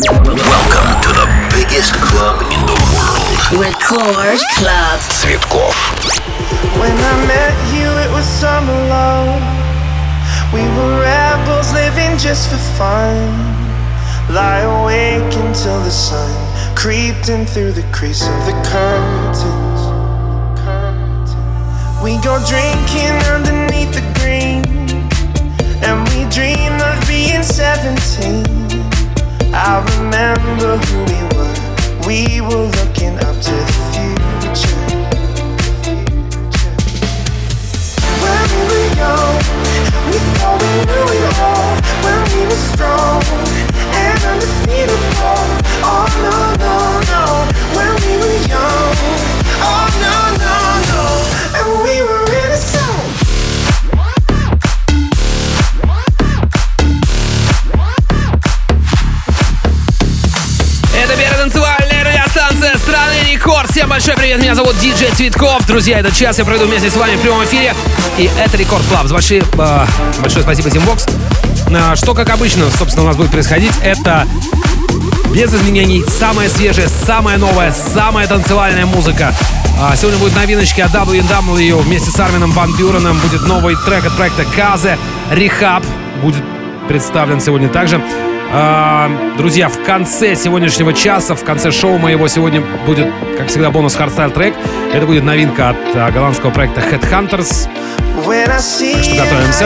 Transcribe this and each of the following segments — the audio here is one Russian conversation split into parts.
Welcome to the biggest club in the world. Record Club. Цветков. When I met you, it was summer love. We were rebels living just for fun. Lie awake until the sun creeped in through the crease of the curtains. We go drinking underneath the green, and we dream of being 17. I remember who we were. We were looking up to the future. When we were young, we thought we knew it all. When we were strong and undefeatable. Oh no no no. When we were young. Oh no no no. And we were innocent. Record. Всем большой привет, меня зовут Диджей Цветков. Друзья, этот час я пройду вместе с вами в прямом эфире. И это Record Club. Большое, э, большое спасибо, Тимбокс. Э, что, как обычно, собственно, у нас будет происходить, это без изменений, самая свежая, самая новая, самая танцевальная музыка. А, Сегодня будет новиночки от W&W вместе с Армином Ван Бюреном. Будет новый трек от проекта KAAZE. R3HAB будет представлен сегодня также. Друзья, в конце сегодняшнего часа, в конце шоу моего сегодня будет, как всегда, бонус хардстайл трек. Это будет новинка от а, голландского проекта Headhunterz. Так что готовимся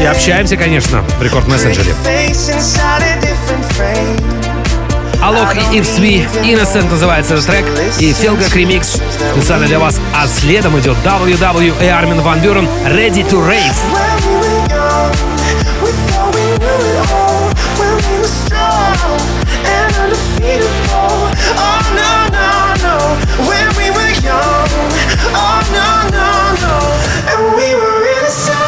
И общаемся, конечно, в Рекорд мессенджере. Алок и Ивсви Innocent называется этот трек и Фелгак ремикс специально для вас. А следом идет WW и Армин Ван Бюрен Ready to Rave. I'm strong and undefeatable. Oh no no no, when we were young. Oh no no no, and we were innocent.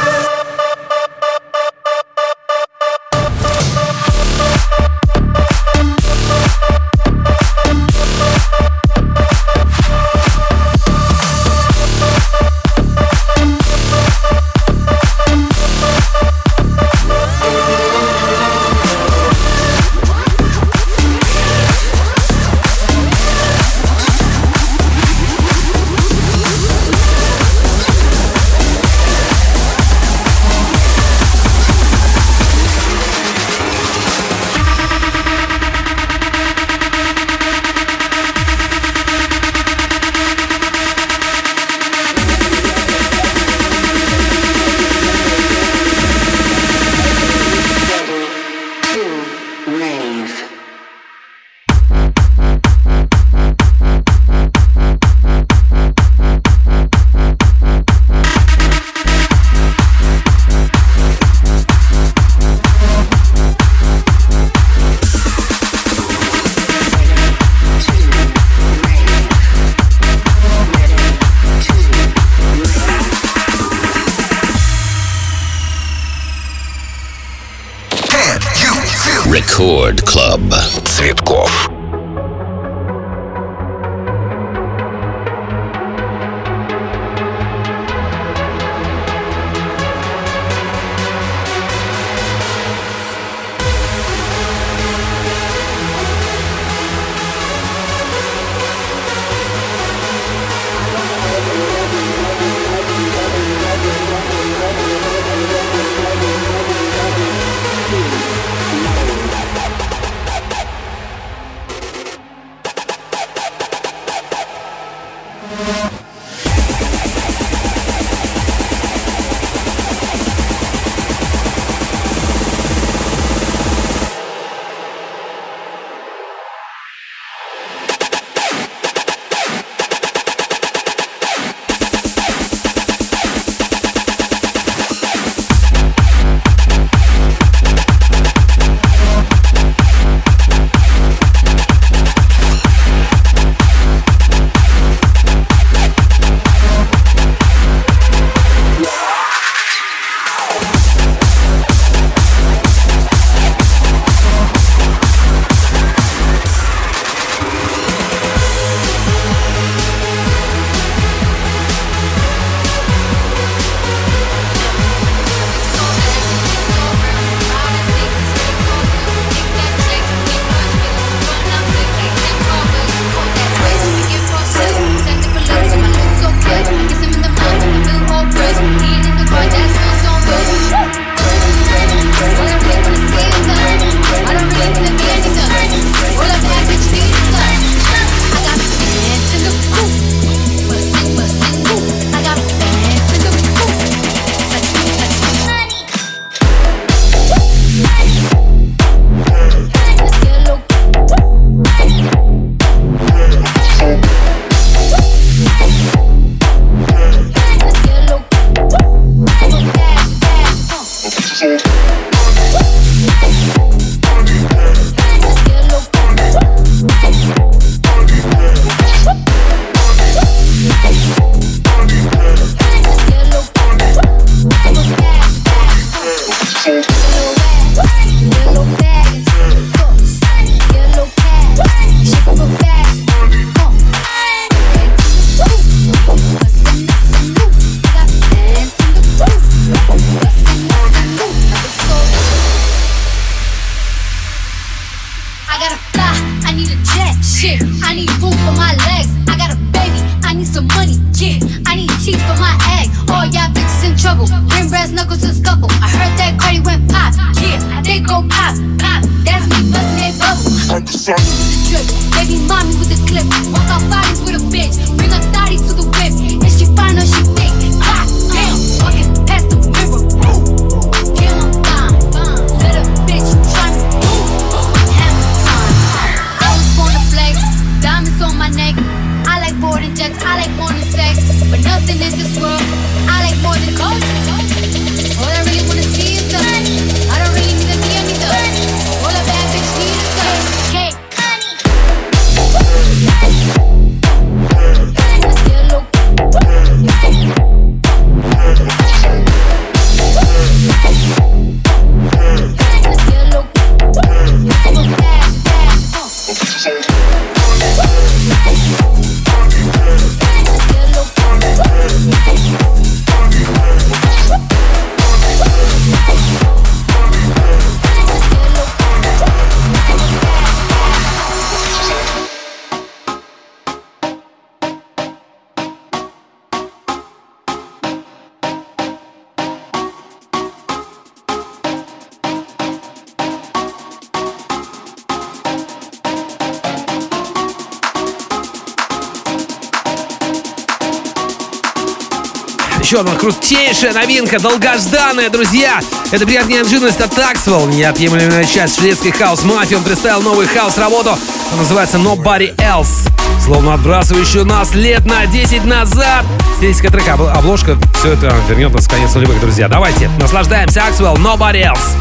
Крутейшая новинка, долгожданная, друзья. Это приятная неожиданность от Axwell, неотъемлемая часть шведской хаус-мафии. Он представил новую хаус-работу, называется Nobody Else. Словно отбрасывающую нас лет на 10 назад. Стилистика трека, обложка, все это вернет нас в конец нулевых, друзья. Давайте, наслаждаемся, Axwell, Nobody Else.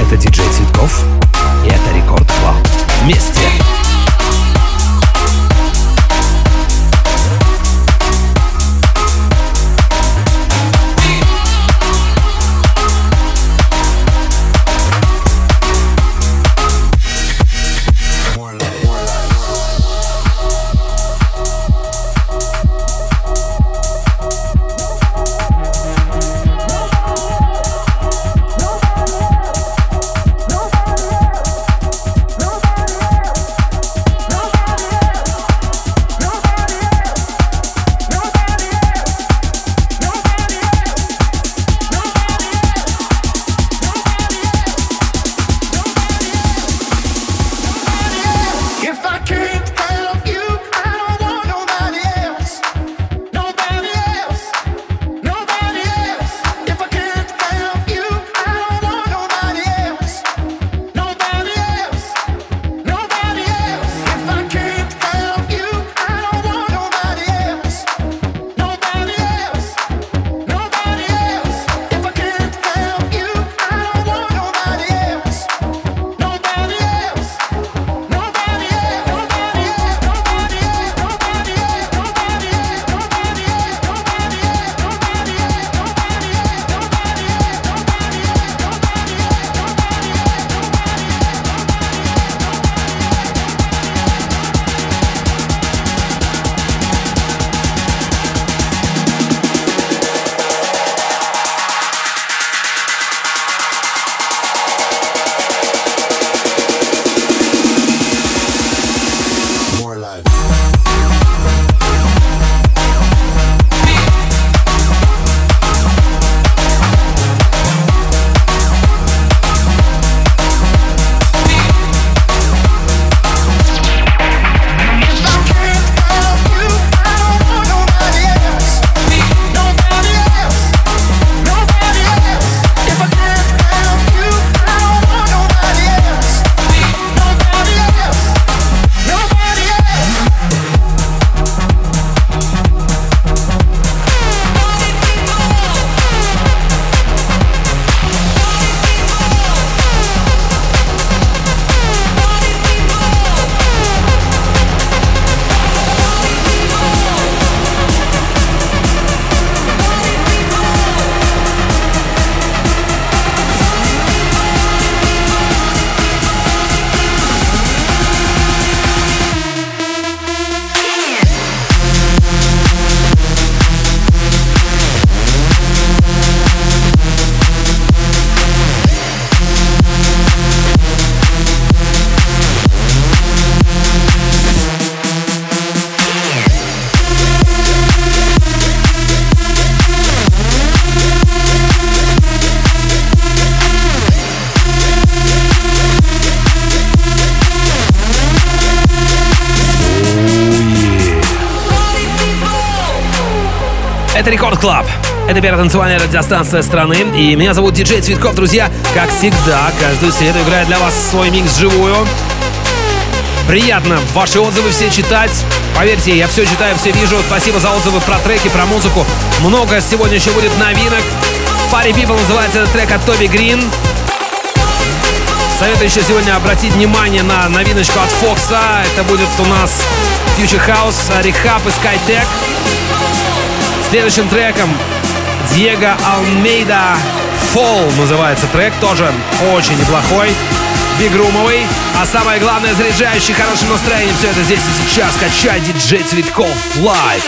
Это диджей Цветков, и это Record Club. Вместе. Это Record Club. Это первая танцевальная радиостанция страны. И меня зовут Диджей Цветков. Друзья, как всегда, каждую среду играет для вас свой микс вживую. Приятно ваши отзывы все читать. Поверьте, я все читаю, все вижу. Спасибо за отзывы про треки, про музыку. Много сегодня еще будет новинок. Party People называется этот трек от Тоби Грин. Советую еще сегодня обратить внимание на новиночку от Фокса. Это будет у нас Future House, R3HAB и Skytech. Следующим треком Diego Almeida Fall называется трек, тоже очень неплохой, бигрумовый, а самое главное, заряжающий хорошим настроением. Все это здесь и сейчас. Качай диджей Цветков live.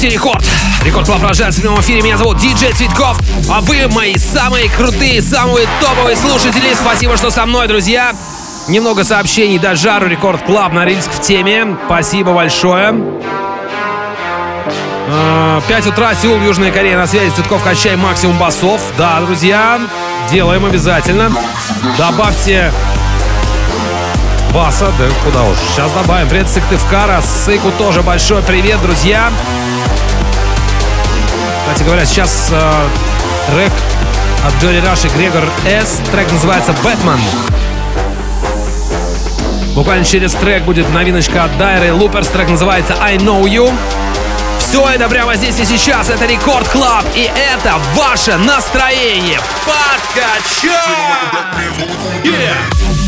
Россия Рекорд. Рекорд Клаб рождается в прямом эфире. Меня зовут Диджей Цветков. А вы мои самые крутые, самые топовые слушатели. Спасибо, что со мной, друзья. Немного сообщений до жару Рекорд Клаб на Рильск в теме. Спасибо большое. 5 а, утра, Сеул, Южная Корея на связи. Цветков, качай максимум басов. Да, друзья, делаем обязательно. Добавьте баса, да куда уж. Сейчас добавим. Привет, Сыктывкара. Сыку тоже большой привет, друзья. Кстати говоря, сейчас э, трек от Джоли Раш и Грегор С. Трек называется «Batman». Буквально через трек будет новиночка от Dyro, Loopers. Трек называется «I Know You». Все это прямо здесь и сейчас. Это Record Club. И это ваше настроение. Подкачай! Yeah!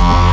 Bye.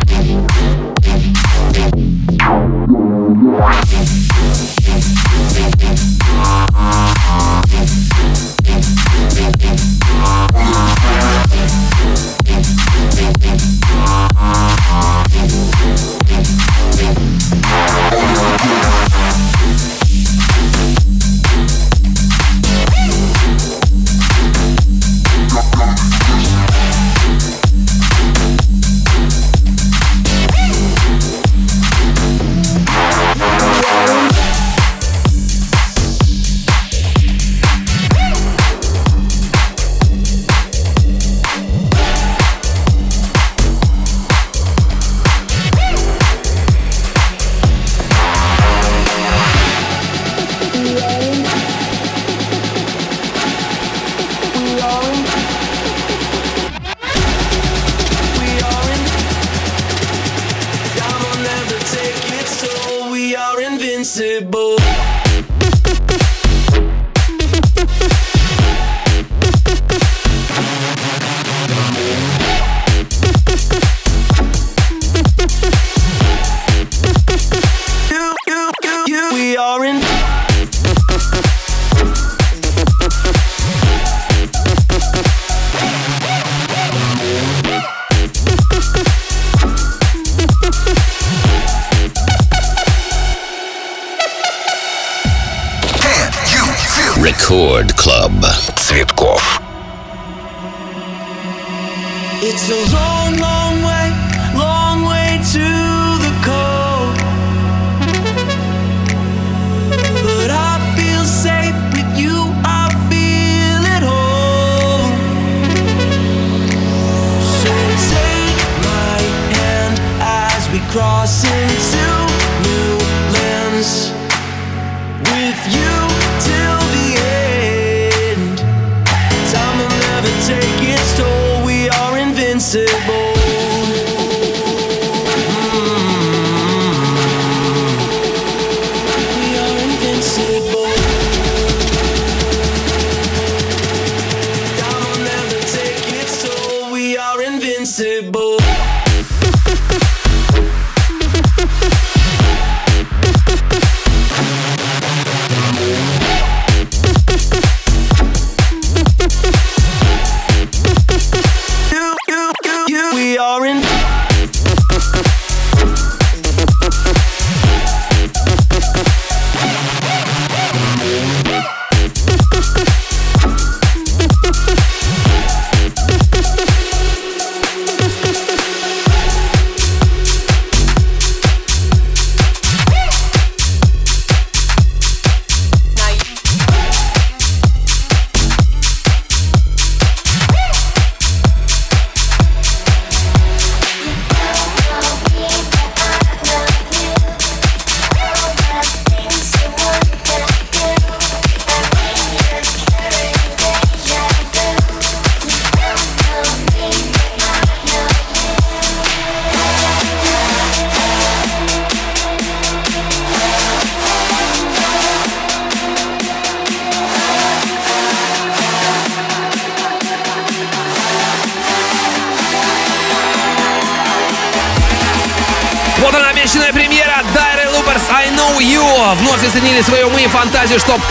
связи, чтобы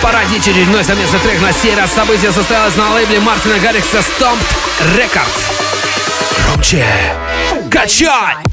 порадить очередной совместный трек. На сей раз событие состоялось на лейбле Мартина Гаррикса Stomped Records. Громче! Качай!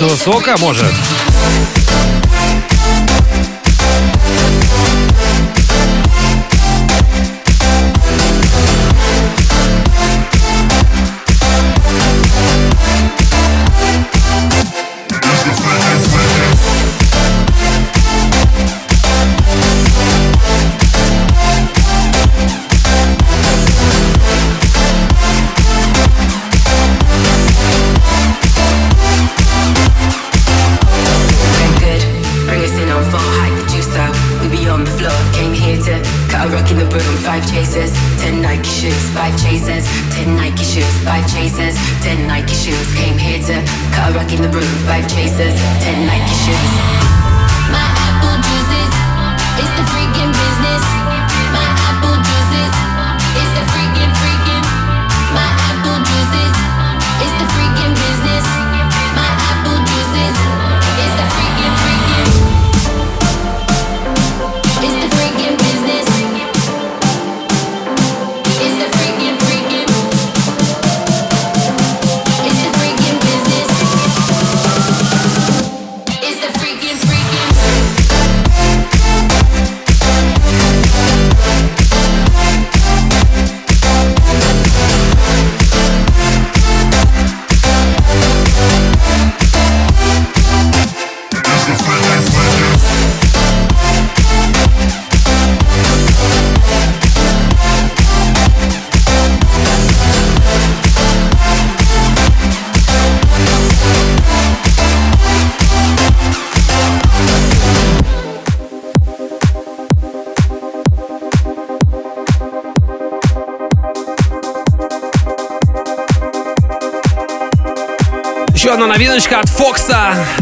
яблочного сока, может?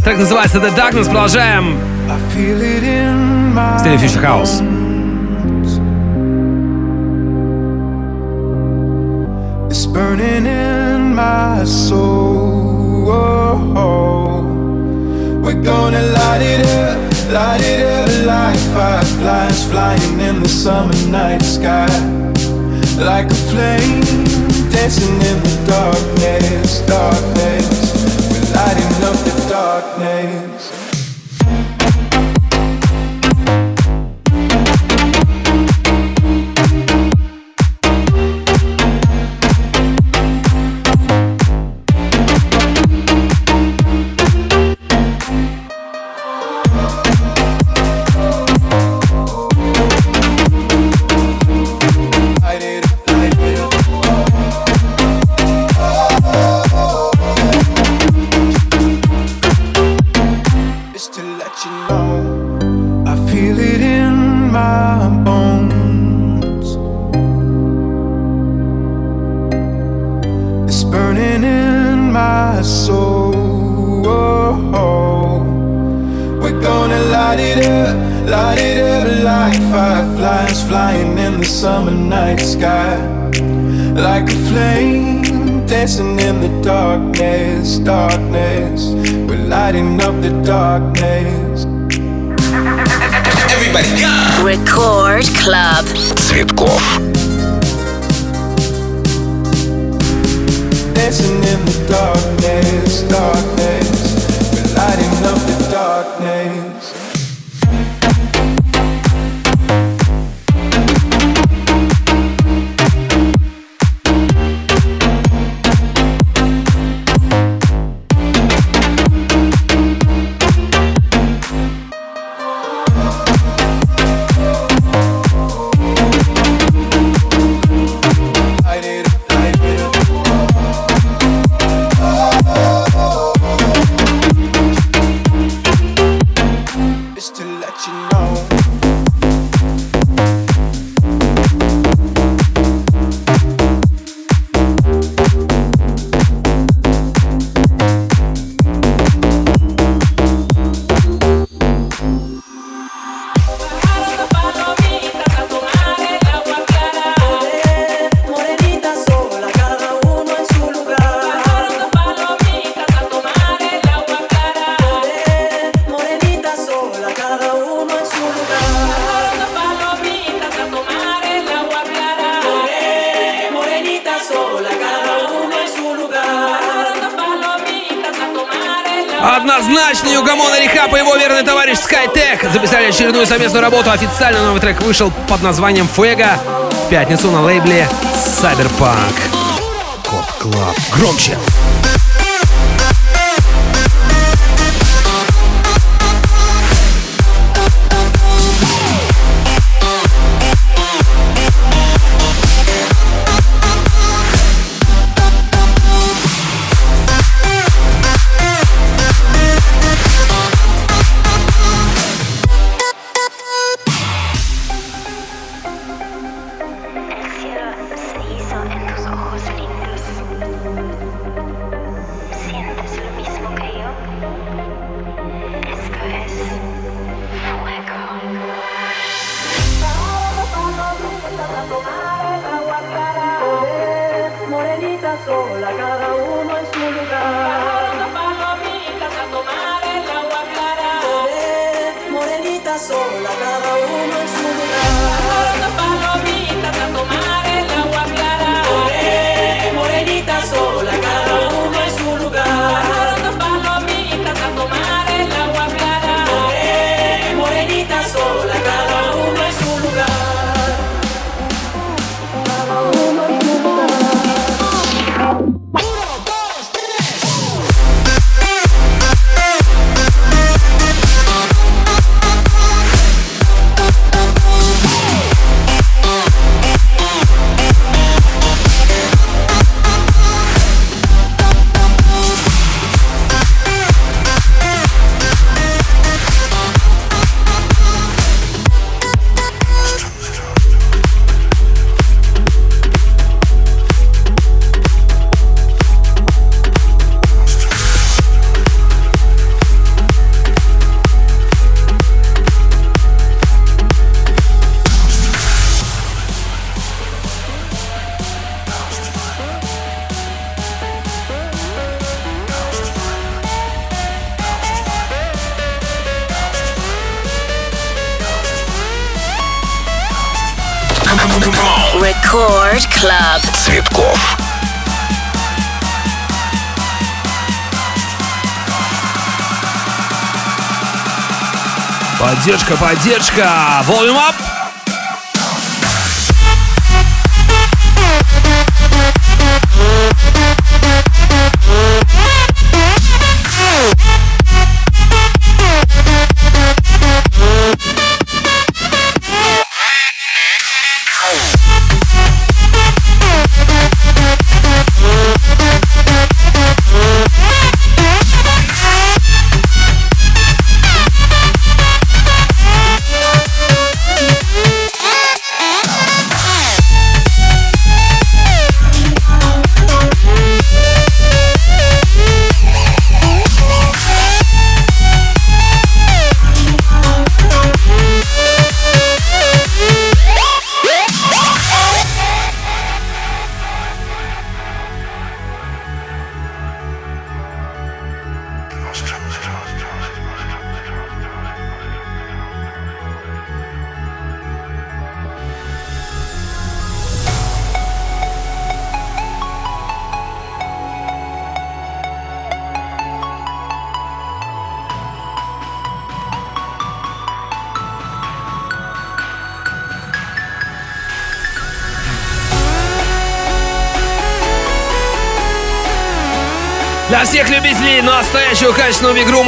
Трек называется The Darkness. Продолжаем. Стиле It's burning in my soul. Oh, oh. We're gonna light it up, light it up like fireflies flying in the summer night sky. Like a flame dancing in the darkness, darkness. We're lighting up the darkness. работу официально новый трек вышел под названием «Fuego» в пятницу на лейбле «Cyberpunk». Record Club. Громче! Громче! la cara. Поддержка! Volume up!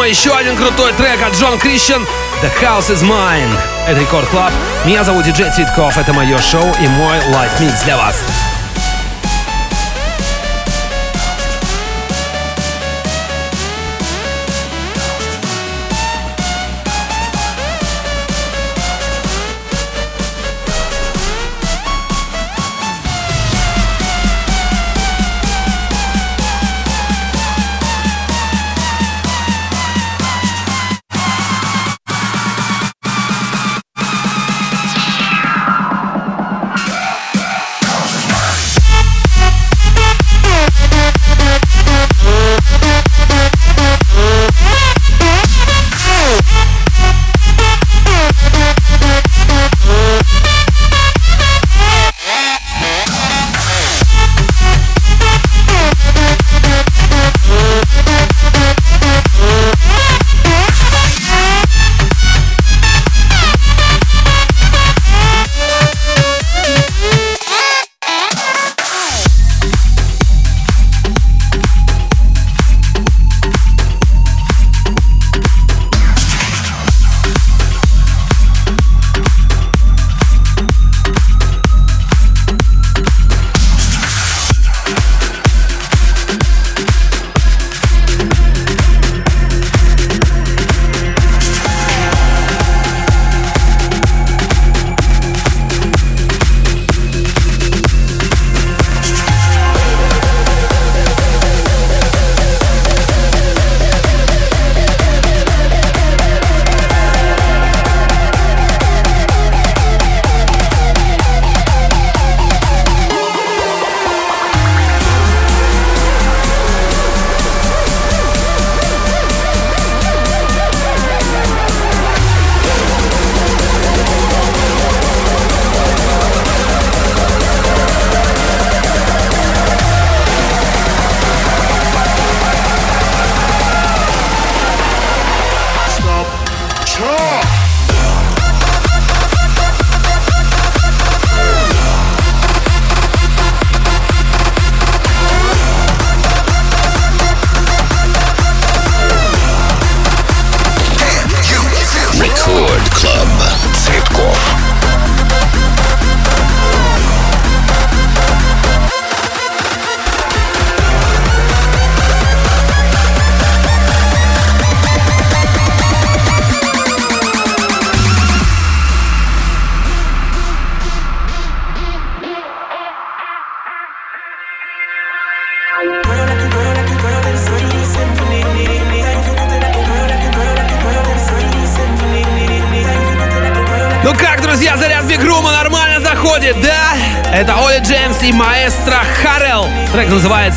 Бигрума еще один крутой трек от Джон Кристиан The House is Mine. Это Record Club. Меня зовут Диджей Цветков. Это мое шоу и мой live -микс для вас.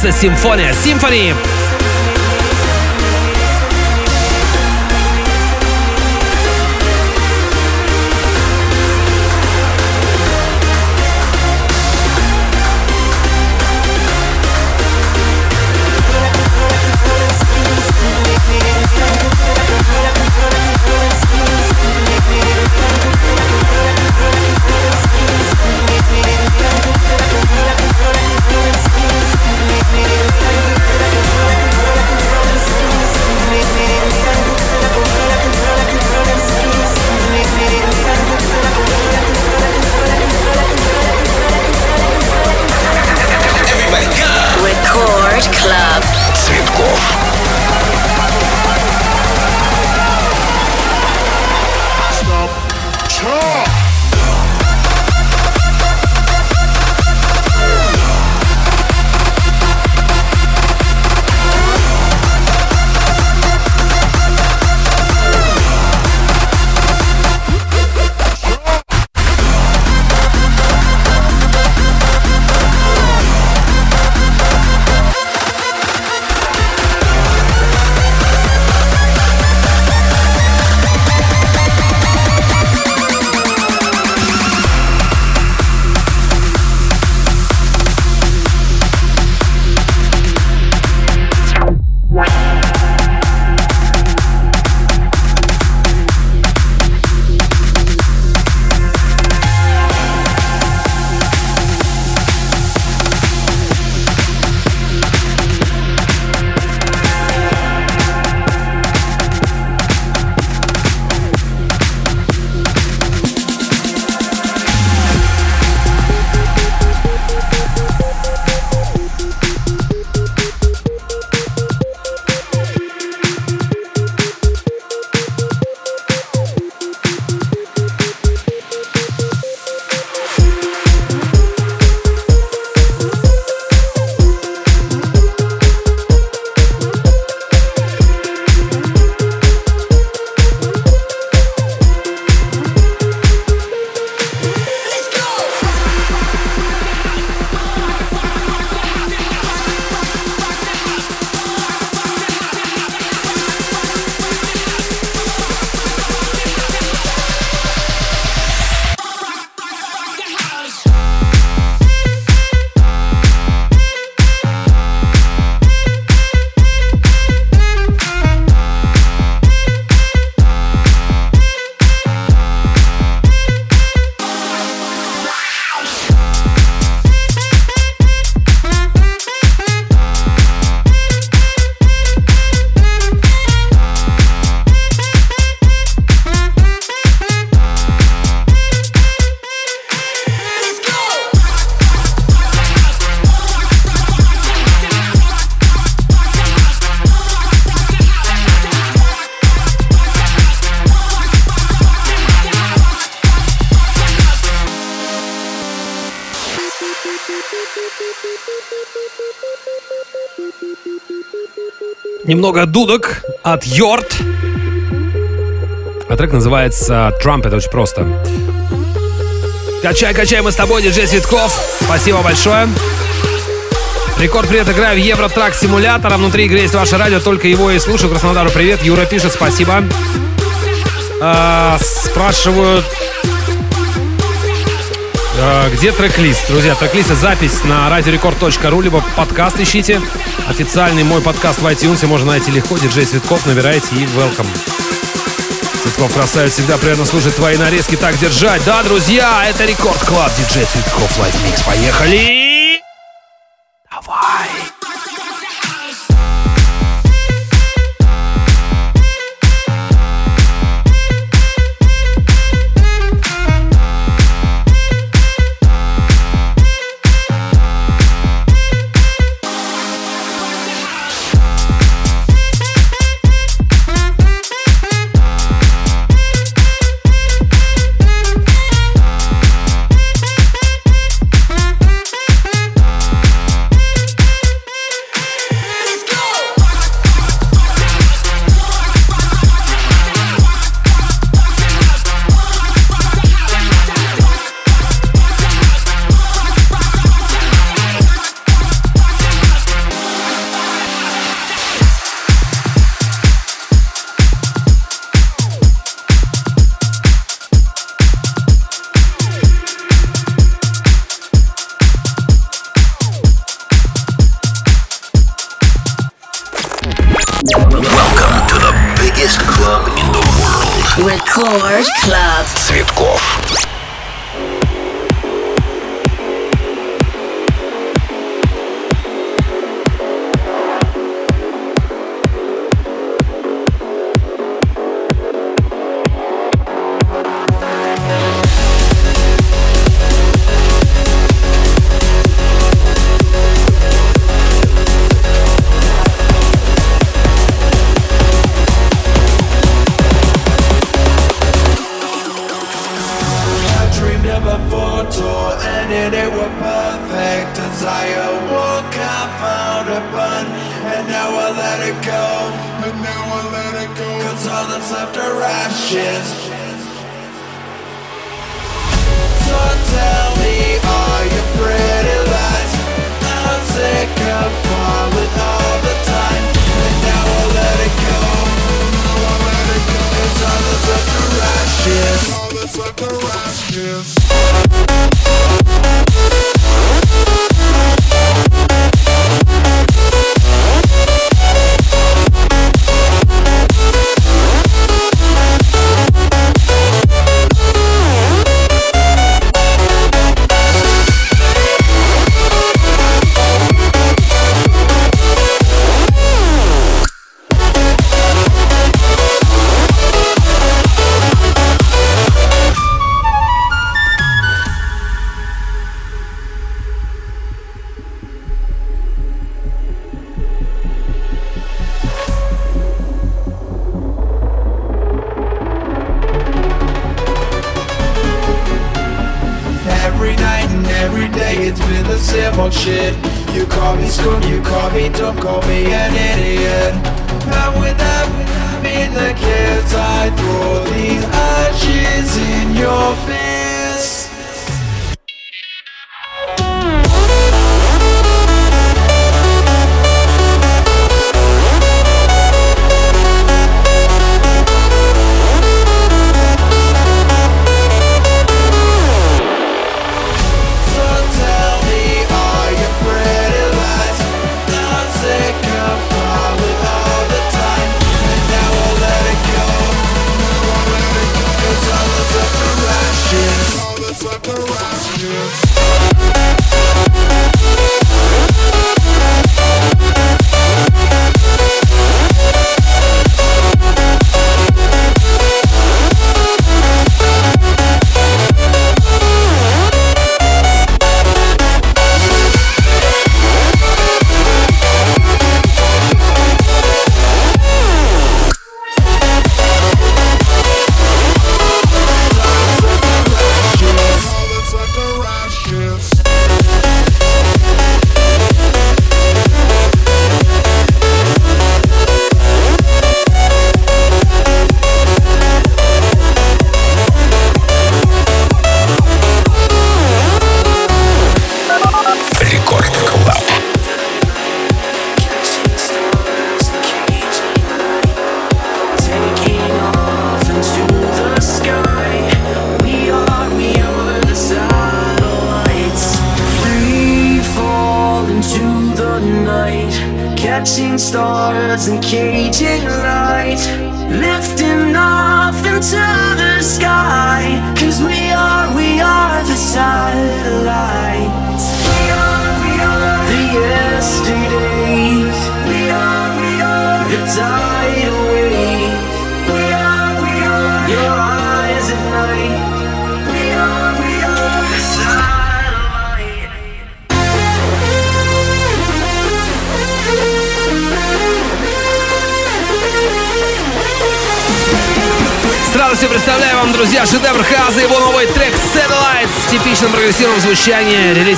называется «Симфония». Симфонии. Немного дудок от Йорт. А трек называется Trumpet, очень просто. Качай, качай, мы с тобой, диджей Цветков. Спасибо большое. Рекорд привет, играю в Евротрак симулятор, а внутри игры есть ваше радио, только его и слушаю. Краснодару привет. Юра пишет, спасибо. А, спрашивают, где трек-лист? Друзья, трек-лист и запись на радиорекорд.ру, либо подкаст ищите. Официальный мой подкаст в iTunes можно найти легко. Диджей Цветков набирайте и welcome. Цветков красавец, всегда приятно слушать твои нарезки. Так держать. Да, друзья, это Record Club. Диджей Цветков Live Mix. Поехали!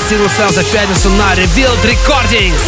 Silence Fedinson na Revealed Recordings.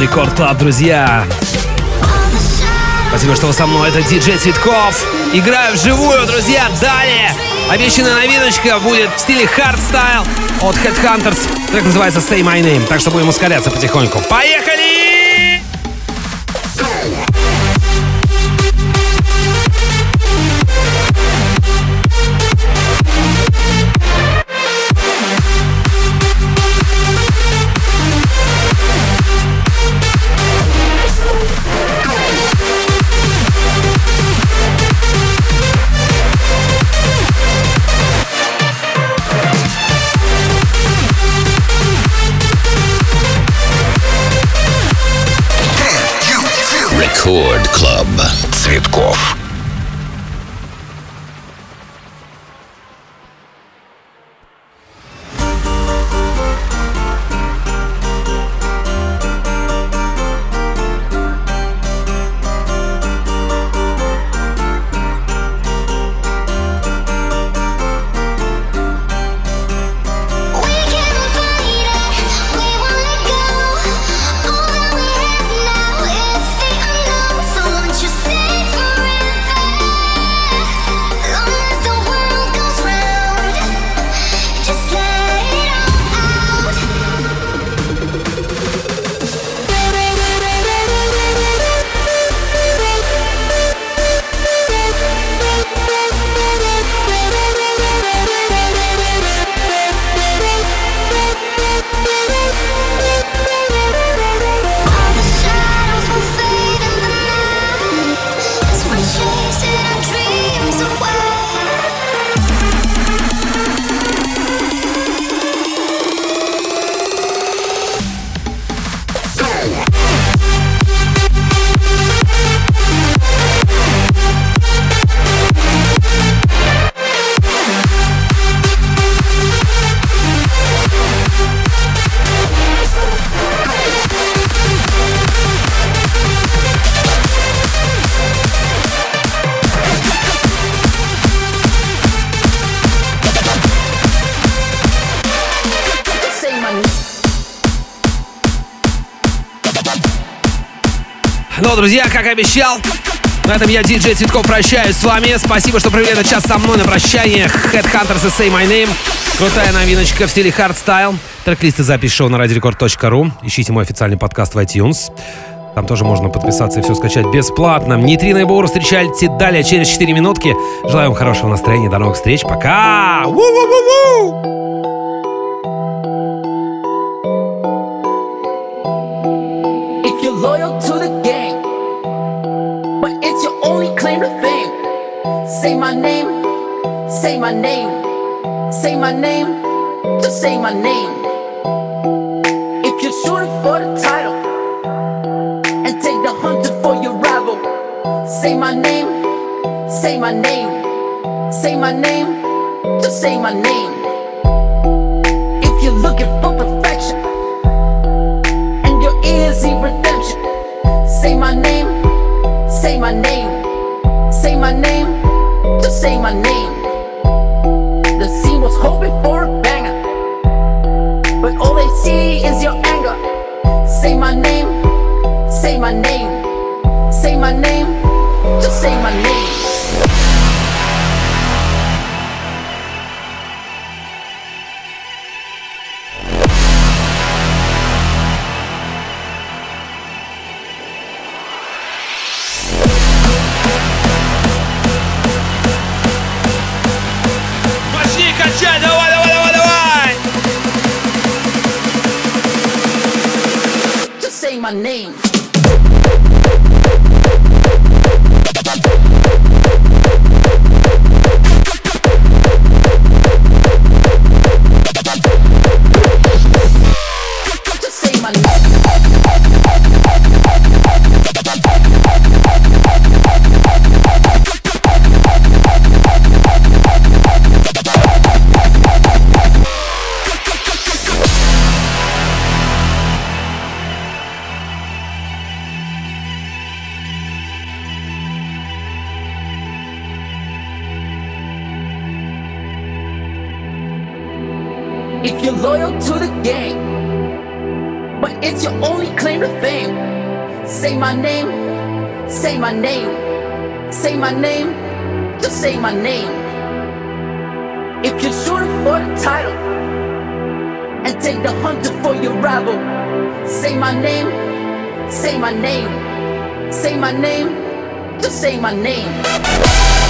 Record Club, друзья. Спасибо, что вы со мной. Это диджей Цветков. Играю вживую, друзья. Далее обещанная новиночка будет в стиле хардстайл от Headhunterz. Так называется Say My Name. Так что будем ускоряться потихоньку. Поехали! что, друзья, как обещал, на этом я, диджей Цветков, прощаюсь с вами. Спасибо, что провели этот час со мной на прощание. Headhunterz и Say My Name. Крутая новиночка в стиле хардстайл. Трек-листы запись шоу на радиорекорд.ру. Ищите мой официальный подкаст в iTunes. Там тоже можно подписаться и все скачать бесплатно. Нейтрино и Боур встречайте далее через 4 минутки. Желаю вам хорошего настроения. До новых встреч. Пока! Ву-ву-ву-ву! Say my name, say my name, just say my name. If you're shooting for the title and take the hunter for your rival, say my name, say my name, say my name, just say my name. But it's your only claim to fame, say my name, say my name, say my name, just say my name. If you're shooting for the title and take the hunter for your rival, say my name, say my name, say my name, just say my name.